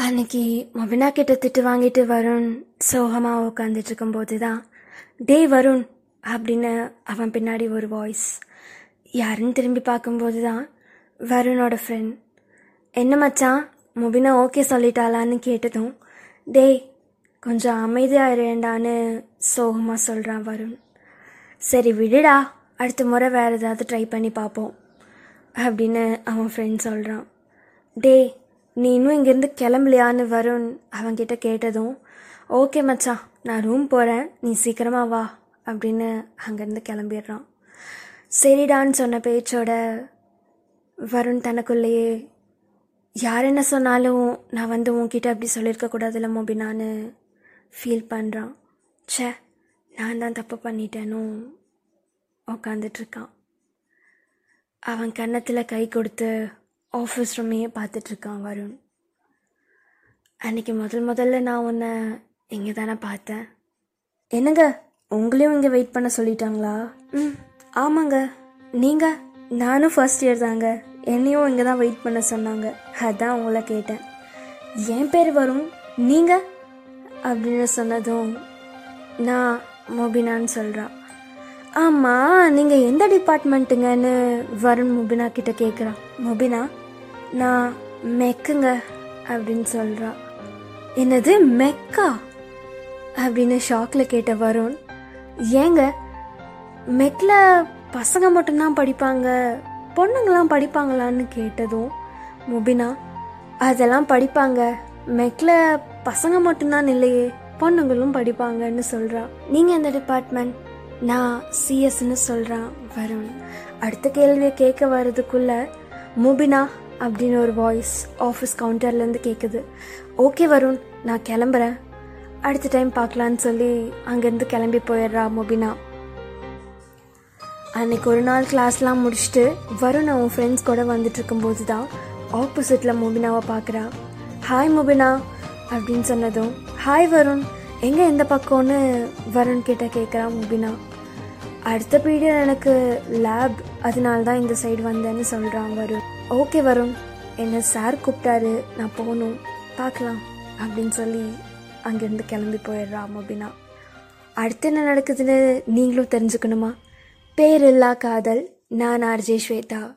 அன்னைக்கு மொபினா கிட்ட திட்டு வாங்கிட்டு வருண் சோகமாக உட்காந்துட்டு இருக்கும்போது தான் டே வருண் அப்படின்னு அவன் பின்னாடி ஒரு வாய்ஸ் யாருன்னு திரும்பி பார்க்கும்போது தான் வருணோட ஃப்ரெண்ட் என்ன மச்சான் மொபினா ஓகே சொல்லிட்டாளான்னு கேட்டதும் டேய் கொஞ்சம் அமைதியாக இருண்டான்னு சோகமாக சொல்கிறான் வருண். சரி விடுடா அடுத்த முறை வேறு ஏதாவது ட்ரை பண்ணி பார்ப்போம் அப்படின்னு அவன் ஃப்ரெண்ட் சொல்கிறான் டேய் நீ இன்னும் இங்கேருந்து கிளம்பலையான்னு வருண் அவன்கிட்ட கேட்டதும் ஓகே மச்சான் நான் ரூம் போகிறேன் நீ சீக்கிரமாக வா அப்படின்னு அங்கேருந்து கிளம்பிடுறான். சரிடான்னு சொன்ன பேச்சோட வருண் தனக்குள்ளேயே யார் என்ன சொன்னாலும் நான் வந்து உன்கிட்ட அப்படி சொல்லியிருக்க கூடாதுல்ல மோபினான்னு ஃபீல் பண்ணுறான் ச்சே நான் தான் தப்பு பண்ணிட்டேனும் உக்காந்துட்ருக்கான் அவன் கன்னத்தில் கை கொடுத்து ஆஃபீஸ் ரூமையே பார்த்துட்ருக்கான் வருண். அன்னைக்கு முதல் முதல்ல நான் உன்னை இங்கே தானே பார்த்தேன். என்னங்க? உங்களையும் இங்கே வெயிட் பண்ண சொல்லிட்டாங்களா? ம் ஆமாங்க. நீங்கள் நானும் ஃபர்ஸ்ட் இயர் தாங்க. என்னையும் இங்கே தான் வெயிட் பண்ண சொன்னாங்க. அதான் உங்களை கேட்டேன். என் பேர் வரும் நீங்கள் அப்படின்னு சொன்னதும் நான் மொபினான்னு சொல்கிறான் ஆமாம் நீங்கள் எந்த டிபார்ட்மெண்ட்டுங்கன்னு வருண் முபினா கிட்ட கேட்குறான் முபினா நான் மெக்குங்க அப்படின்னு சொல்கிறா என்னது மெக்கா? அப்படின்னு ஷாக்கில் கேட்ட வருண். ஏங்க மெக்கில் பசங்க மட்டும்தான் படிப்பாங்க பொண்ணுங்களாம் படிப்பாங்களான்னு கேட்டதும் முபினா அதெல்லாம் படிப்பாங்க மெக்கில் பசங்க மட்டும்தான் இல்லையே பொண்ணுங்களும் படிப்பாங்கன்னு சொல்கிறா நீங்கள் எந்த டிபார்ட்மெண்ட்? நான் சிஎஸ்ன்னு சொல்கிறான் வருண். அடுத்த கேள்வியை கேட்க வர்றதுக்குள்ள முபினா அப்படின்னு ஒரு வாய்ஸ் ஆஃபீஸ் கவுண்டர்லேருந்து கேட்குது ஓகே வருண் நான் கிளம்புறேன். அடுத்த டைம் பார்க்கலான்னு சொல்லி அங்கேருந்து கிளம்பி போயிடுறா முபினா. அன்னைக்கு ஒரு நாள் கிளாஸ்லாம் முடிச்சுட்டு வருண் அவன் ஃப்ரெண்ட்ஸ் கூட வந்துட்டு இருக்கும்போது தான் ஆப்போசிட்டில் முபினாவை பார்க்குறா ஹாய் முபினா அப்படின்னு சொன்னதும் ஹாய் வருண் எங்கே எந்த பக்கம்னு வருண் கிட்ட கேட்குறா முபினா. அடுத்த பீரியட் எனக்கு லேப் அதனால தான் இந்த சைடு வந்தேன்னு சொல்கிறான் வருண். ஓகே வருண். என்னை சார் கூப்பிட்டாரு நான் போகணும். பார்க்கலாம் அப்படின்னு சொல்லி அங்கேருந்து கிளம்பி போயிடுறான் அப்படின்னா அடுத்து என்ன நடக்குதுன்னு நீங்களும் தெரிஞ்சுக்கணுமா? பேரில்லா காதல் நான் ஆர்ஜே ஸ்வேதா.